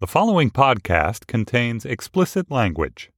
The following podcast contains explicit language.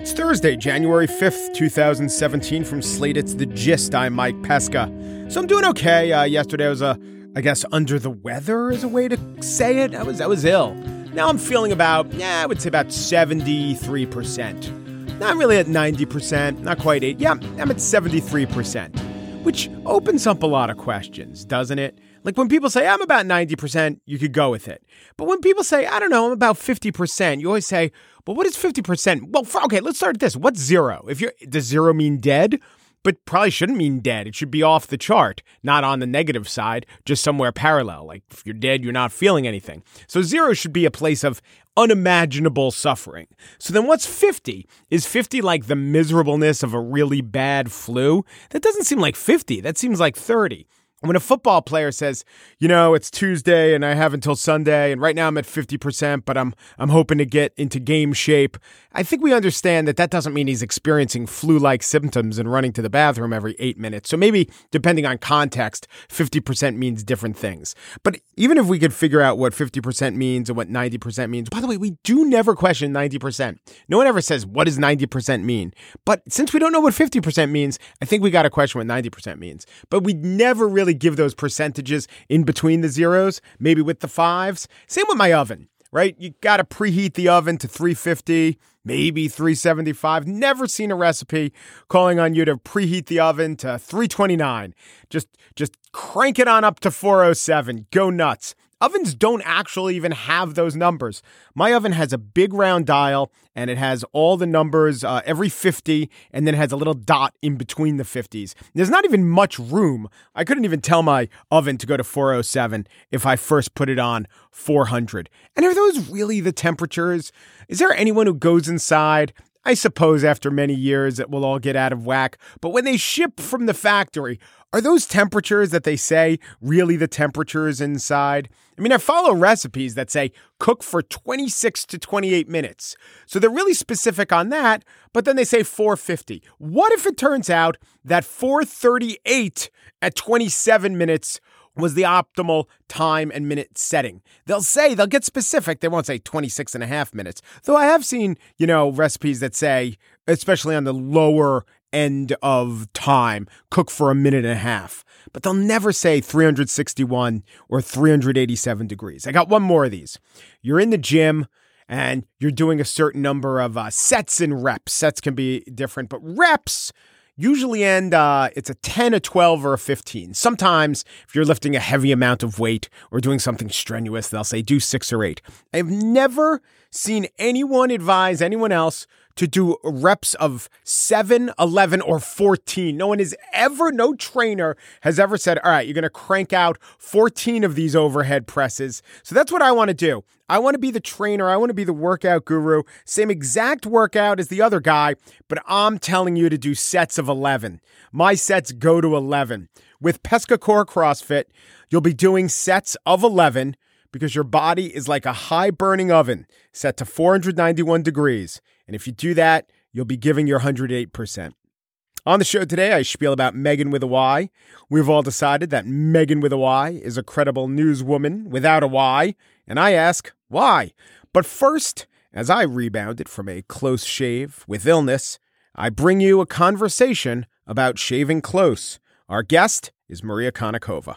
It's Thursday, January 5th, 2017. From Slate, it's The Gist. I'm Mike Pesca. So I'm doing okay. Uh, yesterday I was, uh, I guess, under the weather is a way to say it. I was, I was ill. Now I'm feeling about, yeah, I would say about 73%. Not really at 90%, not quite 8. Yeah, I'm at 73% which opens up a lot of questions, doesn't it? Like when people say, I'm about 90%, you could go with it. But when people say, I don't know, I'm about 50%, you always say, well, what is 50%? Well, for, okay, let's start at this. What's zero? If you're, does zero mean dead? But probably shouldn't mean dead. It should be off the chart, not on the negative side, just somewhere parallel. Like if you're dead, you're not feeling anything. So zero should be a place of unimaginable suffering. So then what's 50? Is 50 like the miserableness of a really bad flu? That doesn't seem like 50. That seems like 30 when a football player says, you know, it's Tuesday and I have until Sunday and right now I'm at 50%, but I'm I'm hoping to get into game shape. I think we understand that that doesn't mean he's experiencing flu-like symptoms and running to the bathroom every 8 minutes. So maybe depending on context, 50% means different things. But even if we could figure out what 50% means and what 90% means. By the way, we do never question 90%. No one ever says what does 90% mean? But since we don't know what 50% means, I think we got to question what 90% means. But we never really give those percentages in between the zeros, maybe with the fives. Same with my oven, right? You got to preheat the oven to 350, maybe 375. Never seen a recipe calling on you to preheat the oven to 329. Just just crank it on up to 407. Go nuts. Ovens don't actually even have those numbers. My oven has a big round dial and it has all the numbers uh, every 50 and then it has a little dot in between the 50s. There's not even much room. I couldn't even tell my oven to go to 407 if I first put it on 400. And are those really the temperatures? Is there anyone who goes inside I suppose after many years it will all get out of whack. But when they ship from the factory, are those temperatures that they say really the temperatures inside? I mean, I follow recipes that say cook for 26 to 28 minutes. So they're really specific on that, but then they say 450. What if it turns out that 438 at 27 minutes was the optimal time and minute setting. They'll say, they'll get specific. They won't say 26 and a half minutes. Though I have seen, you know, recipes that say, especially on the lower end of time, cook for a minute and a half. But they'll never say 361 or 387 degrees. I got one more of these. You're in the gym and you're doing a certain number of uh, sets and reps. Sets can be different, but reps usually end uh, it's a 10 a 12 or a 15 sometimes if you're lifting a heavy amount of weight or doing something strenuous they'll say do six or eight. I've never seen anyone advise anyone else to do reps of 7, 11, or 14. No one has ever, no trainer has ever said, all right, you're going to crank out 14 of these overhead presses. So that's what I want to do. I want to be the trainer. I want to be the workout guru. Same exact workout as the other guy, but I'm telling you to do sets of 11. My sets go to 11. With Pesca Core CrossFit, you'll be doing sets of 11 because your body is like a high burning oven set to 491 degrees. And if you do that, you'll be giving your 108%. On the show today, I spiel about Megyn with a Y. We've all decided that Megyn with a Y is a credible newswoman without a Y, and I ask, why? But first, as I rebounded from a close shave with illness, I bring you a conversation about shaving close. Our guest is Maria Konnikova.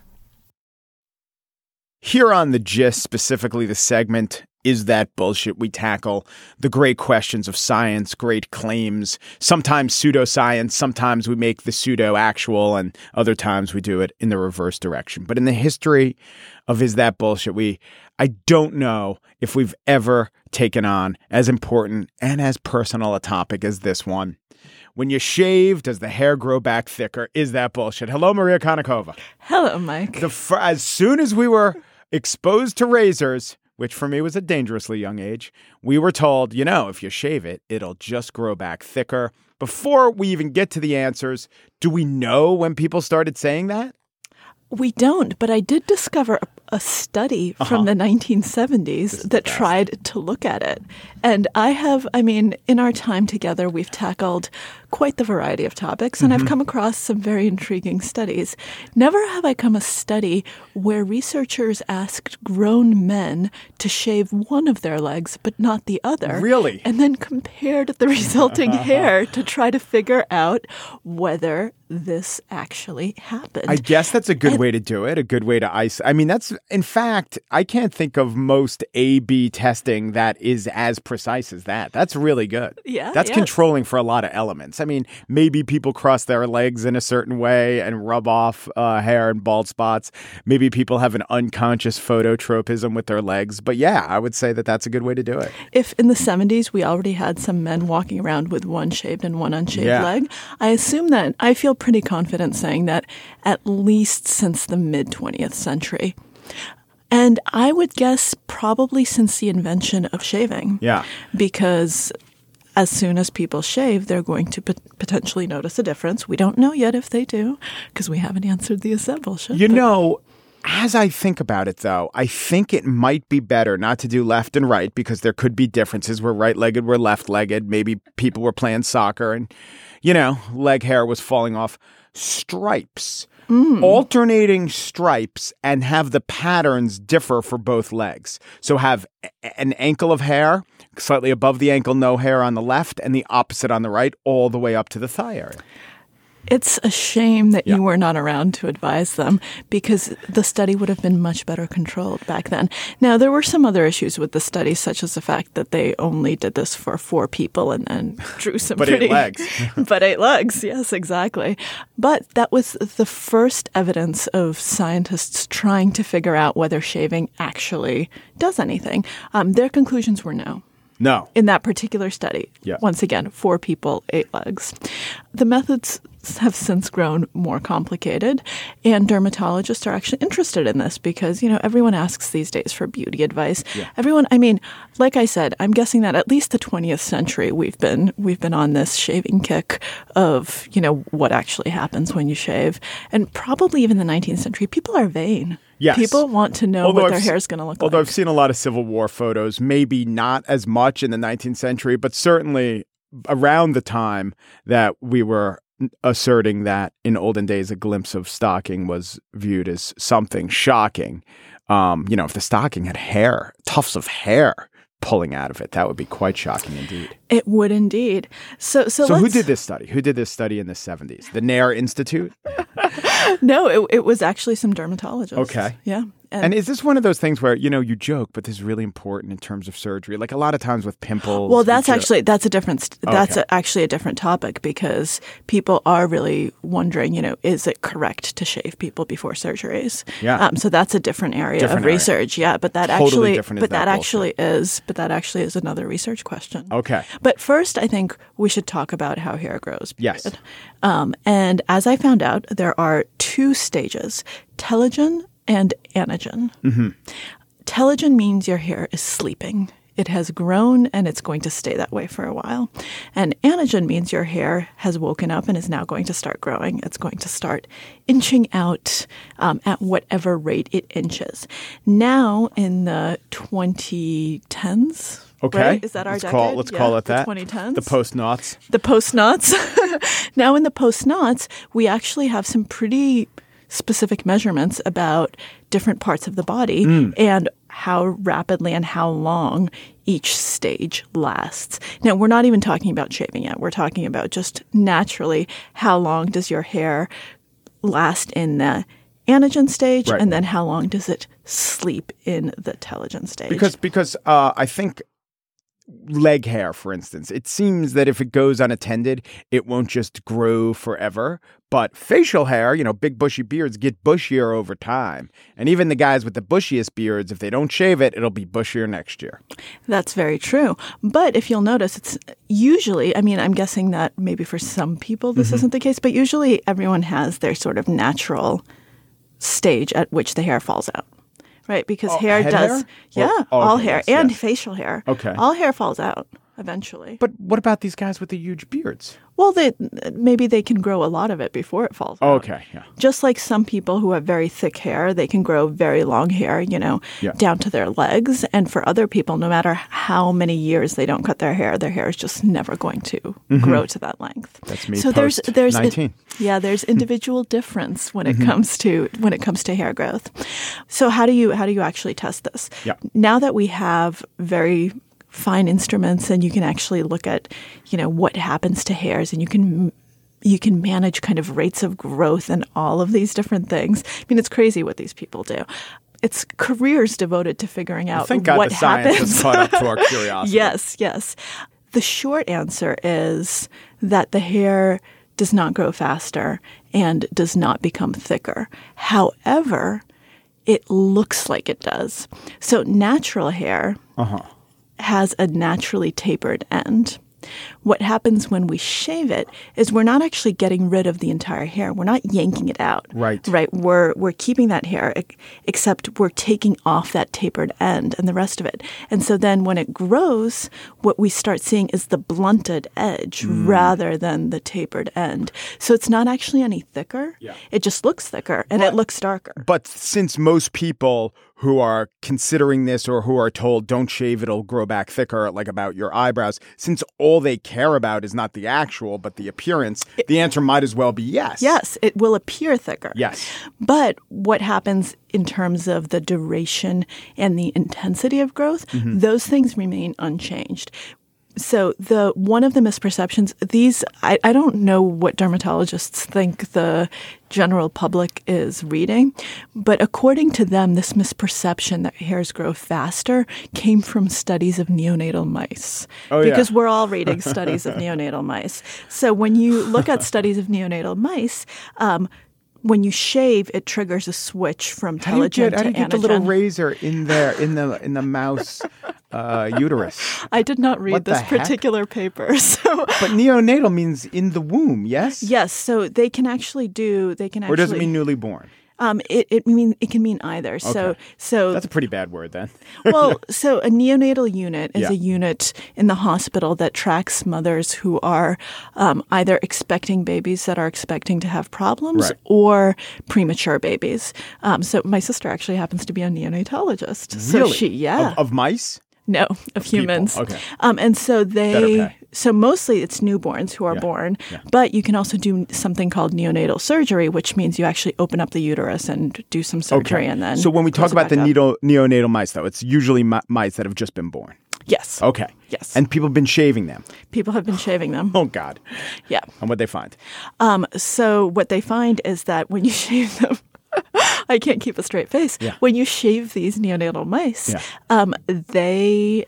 Here on the gist, specifically the segment, is that bullshit we tackle the great questions of science, great claims, sometimes pseudoscience, sometimes we make the pseudo actual, and other times we do it in the reverse direction. But in the history of Is That Bullshit, we I don't know if we've ever taken on as important and as personal a topic as this one. When you shave, does the hair grow back thicker? Is that bullshit? Hello, Maria Konnikova. Hello, Mike. The fr- as soon as we were exposed to razors, which for me was a dangerously young age, we were told, you know, if you shave it, it'll just grow back thicker. Before we even get to the answers, do we know when people started saying that? we don't, but I did discover a, study uh-huh. from the 1970s that tried to look at it. And I have, I mean, in our time together, we've tackled quite the variety of topics, and I've mm-hmm. come across some very intriguing studies. Never have I come a study where researchers asked grown men to shave one of their legs but not the other. Really? And then compared the resulting hair to try to figure out whether this actually happened. I guess that's a good way to do it, a good way to ice. I mean, that's, in fact, I can't think of most A B testing that is as precise as that. That's really good. Yeah, That's yeah. controlling for a lot of elements. I mean, maybe people cross their legs in a certain way and rub off uh, hair and bald spots. Maybe people have an unconscious phototropism with their legs. But yeah, I would say that that's a good way to do it. if in the 70s we already had some men walking around with one shaved and one unshaved Yeah. leg, I assume that I feel pretty confident saying that at least since the mid 20th century. And I would guess probably since the invention of shaving. Yeah. Because as soon as people shave, they're going to pot- potentially notice a difference. We don't know yet if they do because we haven't answered the that. You but- know, as I think about it, though, I think it might be better not to do left and right because there could be differences. We're right legged, we're left legged. Maybe people were playing soccer and, you know, leg hair was falling off. Stripes. Mm. Alternating stripes and have the patterns differ for both legs. So have an ankle of hair, slightly above the ankle, no hair on the left, and the opposite on the right, all the way up to the thigh area. It's a shame that Yeah. you were not around to advise them because the study would have been much better controlled back then. Now, there were some other issues with the study, such as the fact that they only did this for four people and then drew some But eight pretty legs. but eight legs, yes, exactly. But that was the first evidence of scientists trying to figure out whether shaving actually does anything. Um, their conclusions were no No. in that particular study. Yeah. Once again, four people, eight legs. The methods have since grown more complicated, and dermatologists are actually interested in this because, you know, everyone asks these days for beauty advice. Everyone, I mean, like I said, I'm guessing that at least the 20th century we've been we've been on this shaving kick of, you know, what actually happens when you shave. And probably even the 19th century, people are vain. Yes. People want to know Although what I've their hair is going to look Although like. Although I've seen a lot of Civil War photos, maybe not as much in the 19th century, but certainly around the time that we were asserting that in olden days a glimpse of stocking was viewed as something shocking. Um, you know, if the stocking had hair, tufts of hair pulling out of it, that would be quite shocking indeed. It would indeed. So, so, So, who did this study? Who did this study in the 70s? The Nair Institute? No, it, it was actually some dermatologists. Okay. Yeah. And is this one of those things where, you know, you joke, but this is really important in terms of surgery? Like a lot of times with pimples. well, that's actually that's a different that's Okay. a, actually a different topic because people are really wondering, you know, is it correct to shave people before surgeries? Yeah. Um, so that's a different area Different of area. research. Yeah, but that Totally actually, but that that, actually is, but that actually is another research question. Okay. But first, I think we should talk about how hair grows. Yes. Um, and as I found out, there are two stages telogen and anagen. Mm-hmm. Telogen means your hair is sleeping. It has grown and it's going to stay that way for a while. And anagen means your hair has woken up and is now going to start growing. It's going to start inching out um, at whatever rate it inches. Now, in the 2010s, Okay. right? Is that our let's decade? Call, let's Yeah, call it the that. 2010s. The post knots. the post knots. now, in the post knots, we actually have some pretty specific measurements about different parts of the body Mm. and how rapidly and how long each stage lasts. Now, we're not even talking about shaving yet. We're talking about just naturally how long does your hair last in the anagen stage Right. and then how long does it sleep in the telogen stage? Because because uh, I think leg hair, for instance, it seems that if it goes unattended, it won't just grow forever. But facial hair, you know, big bushy beards get bushier over time. And even the guys with the bushiest beards, if they don't shave it, it'll be bushier next year. That's very true. But if you'll notice, it's usually, I mean, I'm guessing that maybe for some people Mm-hmm. this isn't the case, but usually everyone has their sort of natural stage at which the hair falls out. Right? Because Oh, hair does, hair? Yeah, oh, all okay, hair and yes. facial hair. Okay. All hair falls out eventually. But what about these guys with the huge beards? Well, they, maybe they can grow a lot of it before it falls out. Okay, yeah. Just like some people who have very thick hair, they can grow very long hair, you know, Yeah. down to their legs. And for other people, no matter how many years they don't cut their hair, their hair is just never going to grow to that length. Mm-hmm. That's me So there's there's 19. yeah, there's individual difference when Mm-hmm. it comes to when it comes to hair growth. So how do you how do you actually test this? Yeah. Now that we have very fine instruments and you can actually look at, you know, what happens to hairs and you can you can manage kind of rates of growth and all of these different things. I mean, it's crazy what these people do. It's careers devoted to figuring out Thank God what the science happens. has caught up to our curiosity. Yes, yes. The short answer is that the hair does not grow faster and does not become thicker. However, it looks like it does. So natural hair uh-huh. Has a naturally tapered end. What happens when we shave it is we're not actually getting rid of the entire hair. We're not yanking it out. Right. Right. We're we're keeping that hair except we're taking off that tapered end and the rest of it. And so then when it grows, what we start seeing is the blunted edge Hmm. rather than the tapered end. So it's not actually any thicker. Yeah. It just looks thicker and it looks darker. But since most people who are considering this or who are told don't shave, it'll grow back thicker, like about your eyebrows, since all they care about is not the actual, but the appearance, the answer might as well be yes. Yes, it will appear thicker. Yes. But what happens in terms of the duration and the intensity of growth, Mm-hmm. those things remain unchanged. So the one of the misperceptions, these I, I don't know what dermatologists think the general public is reading, but according to them, this misperception that hairs grow faster came from studies of neonatal mice. Oh, yeah. because we're all reading studies of neonatal mice. So when you look at studies of neonatal mice, um, when you shave, it triggers a switch from How do you telogen get, how to do you get the little razor in there in the in the mouse uh, uterus? I did not read What this particular paper, so But neonatal means in the womb, yes? yes. So they can actually do. They can actually. Or does it mean newly born? Um, it it mean it can mean either. So Okay. so That's a pretty bad word then. well, so a neonatal unit is Yeah. a unit in the hospital that tracks mothers who are um, either expecting babies that are expecting to have problems Right. or premature babies. Um, so my sister actually happens to be a neonatologist. So really? she, yeah, Of, of mice? No, of humans. Okay. Um, and so they, so mostly it's newborns who are Yeah. born, Yeah. but you can also do something called neonatal surgery, which means you actually open up the uterus and do some surgery and then. so when we talk about the up. neonatal, mice, though, it's usually mi- mice that have just been born. yes, Okay. Yes. And people have been shaving them. people have been shaving them. Oh, God. Yeah. And what they find? Um, so what they find is that when you shave them, I can't keep a straight face. Yeah. When you shave these neonatal mice, Yeah. um, they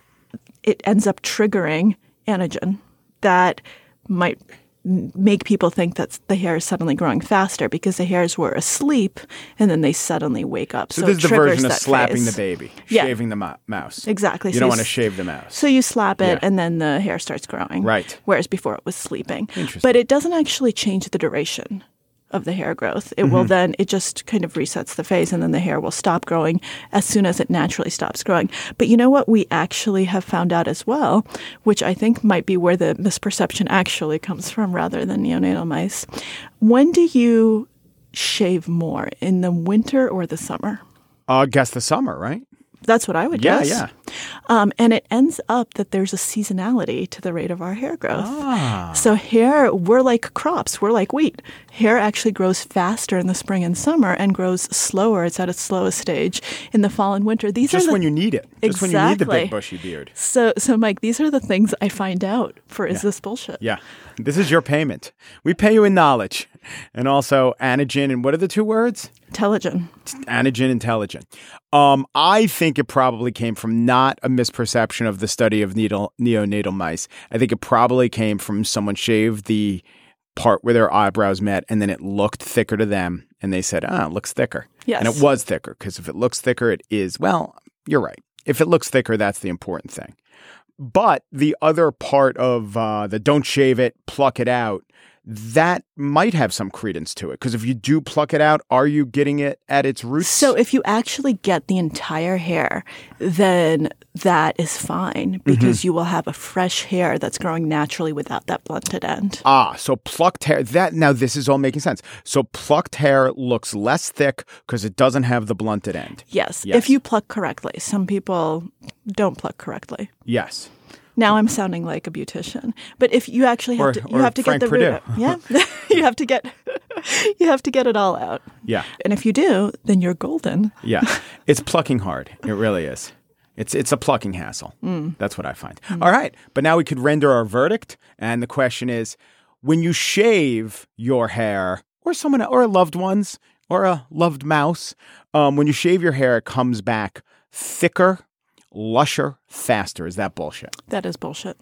it ends up triggering anagen that might make people think that the hair is suddenly growing faster because the hairs were asleep and then they suddenly wake up. So, So, this is the version of slapping phase. the baby, Yeah. shaving the mo- mouse. Exactly. You So don't you want to s- shave the mouse. So you slap it, Yeah. and then the hair starts growing. Right. Whereas before it was sleeping. Interesting. But it doesn't actually change the duration of the hair growth. It Mm-hmm. will then it just kind of resets the phase, and then the hair will stop growing as soon as it naturally stops growing. But you know what? We actually have found out as well, which I think might be where the misperception actually comes from, rather than neonatal mice. When do you shave more in the winter or the summer? uh, guess the summer, right? That's what I would Yeah, guess. yeah. Um, and it ends up that there's a seasonality to the rate of our hair growth. Ah. So hair, we're like crops, we're like wheat. Hair actually grows faster in the spring and summer and grows slower. It's at its slowest stage in the fall and winter. These Just are the, when you need it. Just when you need the big bushy beard. so so Mike, these are the things I find out for is this bullshit? Yeah. This is your payment. We pay you in knowledge. And also anagen and what are the two words? Telogen. Anagen intelligent. Um, I think it probably came from not a misperception of the study of needle, neonatal mice. I think it probably came from someone shaved the part where their eyebrows met and then it looked thicker to them and they said, ah, it looks thicker. Yes. And it was thicker because if it looks thicker, it is, well, you're right. If it looks thicker, that's the important thing. But the other part of uh, the don't shave it, pluck it out, that might have some credence to it. Because if you do pluck it out, are you getting it at its roots? So if you actually get the entire hair, then that is fine because you will have a fresh hair that's growing naturally without that blunted end. Ah, so plucked hair. That now this is all making sense. So plucked hair looks less thick because it doesn't have the blunted end. Yes, Yes. if you pluck correctly. Some people don't pluck correctly. Yes. Now I'm sounding like a beautician, but if you actually have Or- to, you have to Frank get the root. Perdue. Yeah, you have to get, you have to get it all out. Yeah. And if you do, then you're golden. Yeah. it's plucking hard. It really is. It's it's a plucking hassle. That's what I find. All right, but now we could render our verdict, and the question is: when you shave your hair, or someone, or a loved one's, or a loved mouse, um, when you shave your hair, it comes back thicker, lusher, faster. Is that bullshit? That is bullshit.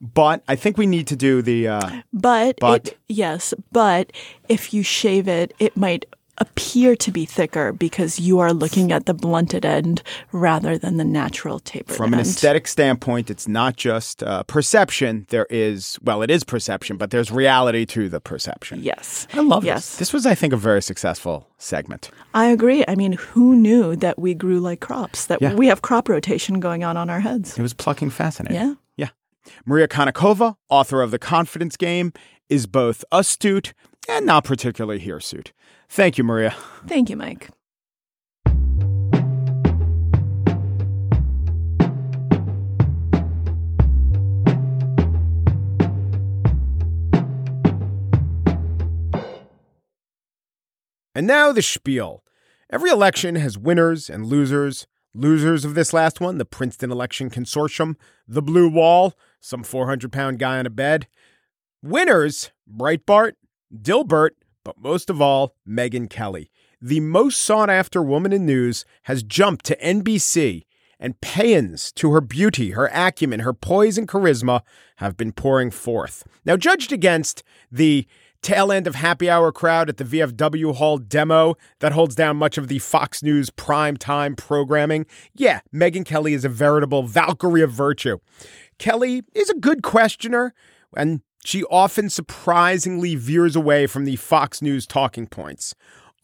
But I think we need to do the. Uh, But, But- it, yes, but if you shave it, it might appear to be thicker because you are looking at the blunted end rather than the natural tapered from an end. aesthetic standpoint, it's not just uh, perception. There is, well, it is perception, but there's reality to the perception. Yes. I love yes. this. This was, I think, a very successful segment. I agree. I mean, who knew that we grew like crops? That Yeah. we have crop rotation going on on our heads. It was plucking fascinating. Yeah. Yeah. Maria Konnikova, author of The Confidence Game, is both astute and not particularly hirsute. Thank you, Maria. Thank you, Mike. And now the spiel. Every election has winners and losers. Losers of this last one, the Princeton Election Consortium, the Blue Wall, some 400 pound guy on a bed. Winners, Breitbart, Dilbert, but most of all, Megyn Kelly. The most sought after woman in news has jumped to NBC, and paeans to her beauty, her acumen, her poise, and charisma have been pouring forth. Now, judged against the tail end of happy hour crowd at the VFW Hall demo that holds down much of the Fox News prime time programming, yeah, Megyn Kelly is a veritable Valkyrie of virtue. Kelly is a good questioner, and she often surprisingly veers away from the Fox News talking points.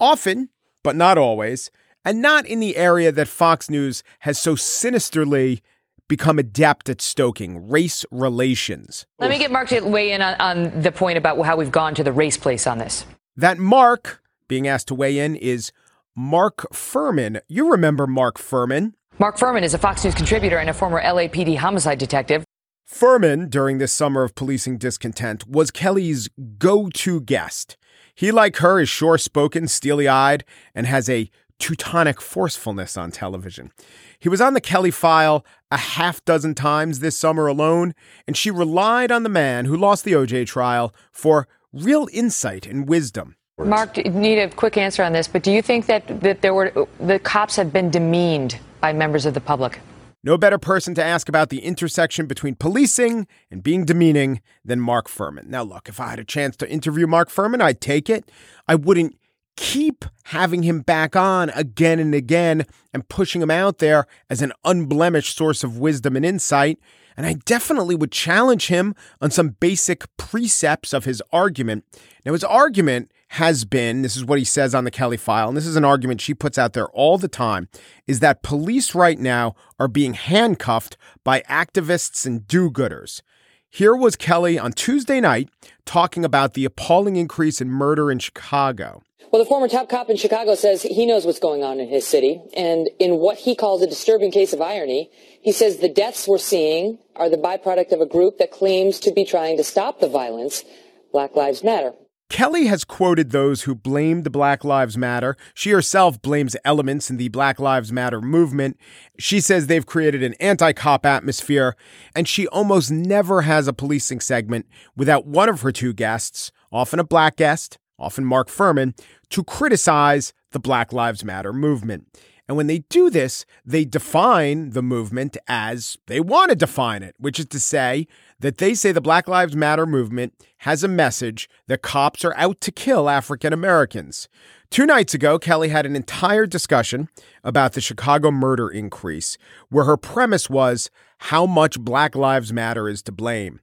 Often, but not always, and not in the area that Fox News has so sinisterly become adept at stoking race relations. Let me get Mark to weigh in on, on the point about how we've gone to the race place on this. That Mark, being asked to weigh in, is Mark Fuhrman. You remember Mark Fuhrman. Mark Fuhrman is a Fox News contributor and a former LAPD homicide detective. Fuhrman, during this summer of policing discontent, was Kelly's go to guest. He, like her, is sure spoken, steely eyed, and has a Teutonic forcefulness on television. He was on the Kelly file a half dozen times this summer alone, and she relied on the man who lost the OJ trial for real insight and wisdom. Mark, need a quick answer on this, but do you think that, that there were the cops have been demeaned by members of the public? No better person to ask about the intersection between policing and being demeaning than Mark Fuhrman. Now, look, if I had a chance to interview Mark Fuhrman, I'd take it. I wouldn't keep having him back on again and again and pushing him out there as an unblemished source of wisdom and insight. And I definitely would challenge him on some basic precepts of his argument. Now, his argument has been this is what he says on the Kelly file, and this is an argument she puts out there all the time is that police right now are being handcuffed by activists and do gooders. Here was Kelly on Tuesday night talking about the appalling increase in murder in Chicago. Well, the former top cop in Chicago says he knows what's going on in his city. And in what he calls a disturbing case of irony, he says the deaths we're seeing are the byproduct of a group that claims to be trying to stop the violence. Black Lives Matter. Kelly has quoted those who blamed Black Lives Matter. She herself blames elements in the Black Lives Matter movement. She says they've created an anti cop atmosphere, and she almost never has a policing segment without one of her two guests, often a black guest, often Mark Fuhrman, to criticize the Black Lives Matter movement. And when they do this, they define the movement as they want to define it, which is to say that they say the Black Lives Matter movement has a message that cops are out to kill African Americans. Two nights ago, Kelly had an entire discussion about the Chicago murder increase, where her premise was how much Black Lives Matter is to blame.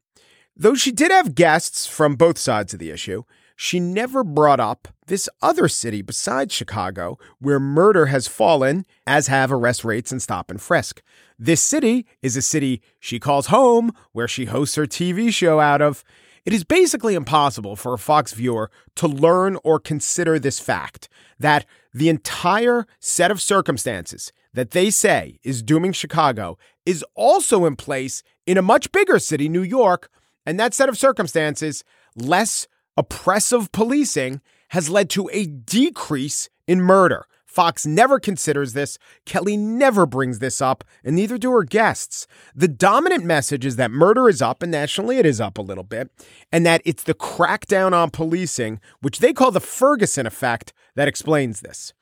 Though she did have guests from both sides of the issue, she never brought up this other city besides Chicago where murder has fallen, as have arrest rates and stop and frisk. This city is a city she calls home, where she hosts her TV show out of. It is basically impossible for a Fox viewer to learn or consider this fact that the entire set of circumstances that they say is dooming Chicago is also in place in a much bigger city, New York, and that set of circumstances, less oppressive policing has led to a decrease in murder. Fox never considers this. Kelly never brings this up, and neither do her guests. The dominant message is that murder is up, and nationally it is up a little bit, and that it's the crackdown on policing, which they call the Ferguson effect, that explains this.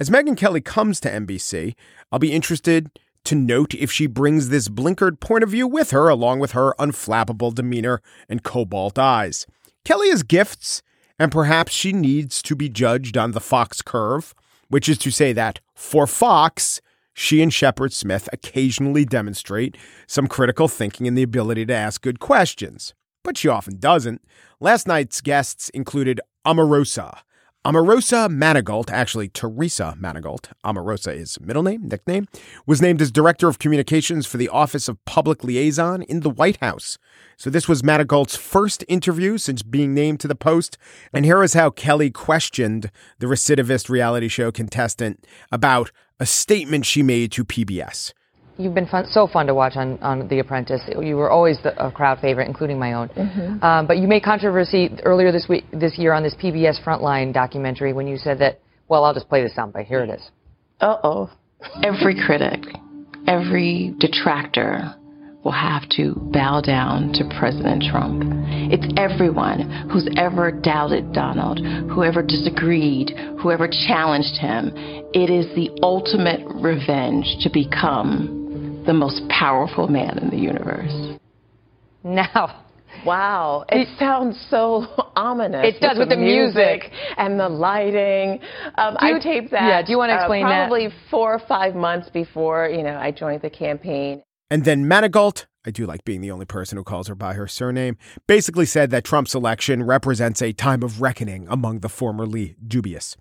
As Megyn Kelly comes to NBC, I'll be interested to note if she brings this blinkered point of view with her, along with her unflappable demeanor and cobalt eyes. Kelly has gifts, and perhaps she needs to be judged on the Fox curve, which is to say that for Fox, she and Shepard Smith occasionally demonstrate some critical thinking and the ability to ask good questions. But she often doesn't. Last night's guests included Omarosa, Omarosa Manigault, actually Teresa Manigault, Omarosa is middle name, nickname, was named as Director of Communications for the Office of Public Liaison in the White House. So this was Manigault's first interview since being named to the post. And here is how Kelly questioned the recidivist reality show contestant about a statement she made to PBS. You've been fun, so fun to watch on, on The Apprentice. You were always the, a crowd favorite, including my own. Mm-hmm. Um, but you made controversy earlier this week, this year, on this PBS Frontline documentary when you said that. Well, I'll just play the soundbite. Here it is. Uh oh. Every critic, every detractor will have to bow down to President Trump. It's everyone who's ever doubted Donald, whoever disagreed, whoever challenged him. It is the ultimate revenge to become the most powerful man in the universe. Now, Wow, it, it sounds so ominous. It does with, the, the music. music. and the lighting. Um, I taped that. Yeah, do you want to uh, explain uh, probably that? Probably four or five months before you know I joined the campaign. And then Manigault, I do like being the only person who calls her by her surname, basically said that Trump's election represents a time of reckoning among the formerly dubious.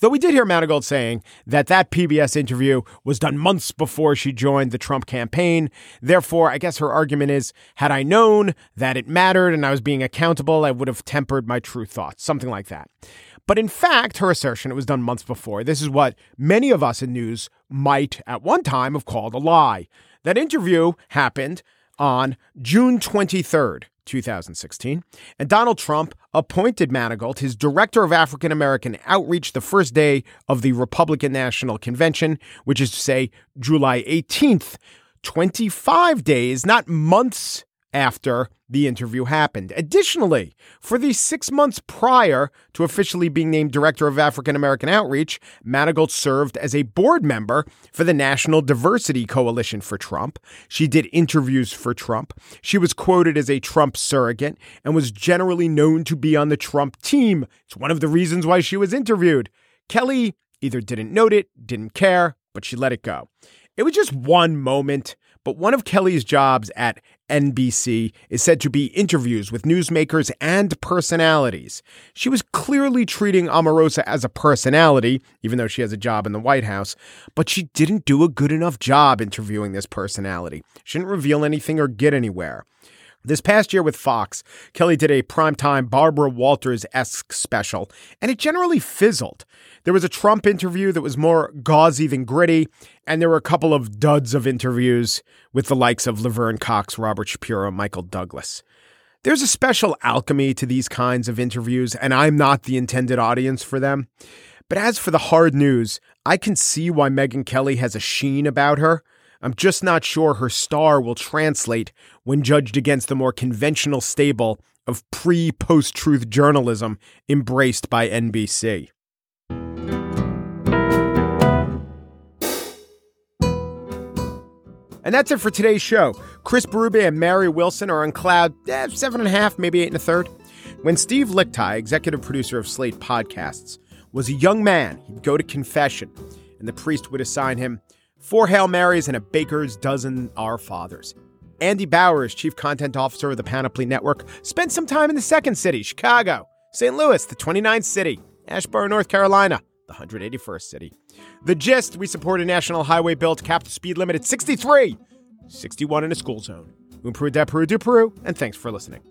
Though we did hear Manigault saying that that PBS interview was done months before she joined the Trump campaign. Therefore, I guess her argument is had I known that it mattered and I was being accountable, I would have tempered my true thoughts, something like that. But in fact, her assertion, it was done months before. This is what many of us in news might at one time have called a lie. That interview happened on June 23rd, 2016, and Donald Trump appointed Manigault his director of African American outreach the first day of the Republican National Convention, which is to say July 18th, 25 days, not months after the interview happened. Additionally, for the six months prior to officially being named Director of African American Outreach, Manigault served as a board member for the National Diversity Coalition for Trump. She did interviews for Trump. She was quoted as a Trump surrogate and was generally known to be on the Trump team. It's one of the reasons why she was interviewed. Kelly either didn't note it, didn't care, but she let it go. It was just one moment, but one of Kelly's jobs at NBC is said to be interviews with newsmakers and personalities. She was clearly treating Omarosa as a personality, even though she has a job in the White House, but she didn't do a good enough job interviewing this personality. She didn't reveal anything or get anywhere. This past year with Fox, Kelly did a primetime Barbara Walters esque special, and it generally fizzled. There was a Trump interview that was more gauzy than gritty, and there were a couple of duds of interviews with the likes of Laverne Cox, Robert Shapiro, Michael Douglas. There's a special alchemy to these kinds of interviews, and I'm not the intended audience for them. But as for the hard news, I can see why Megyn Kelly has a sheen about her. I'm just not sure her star will translate when judged against the more conventional stable of pre post truth journalism embraced by NBC. And that's it for today's show. Chris Berube and Mary Wilson are on cloud eh, seven and a half, maybe eight and a third. When Steve Lickteig, executive producer of Slate Podcasts, was a young man, he'd go to confession, and the priest would assign him four Hail Marys and a baker's dozen Our Fathers. Andy Bowers, chief content officer of the Panoply Network, spent some time in the second city, Chicago, St. Louis, the 29th city, Asheboro, North Carolina, the 181st city. The gist we support a national highway bill to cap the speed limit at 63, 61 in a school zone. Un Peru de Peru du Peru, and thanks for listening.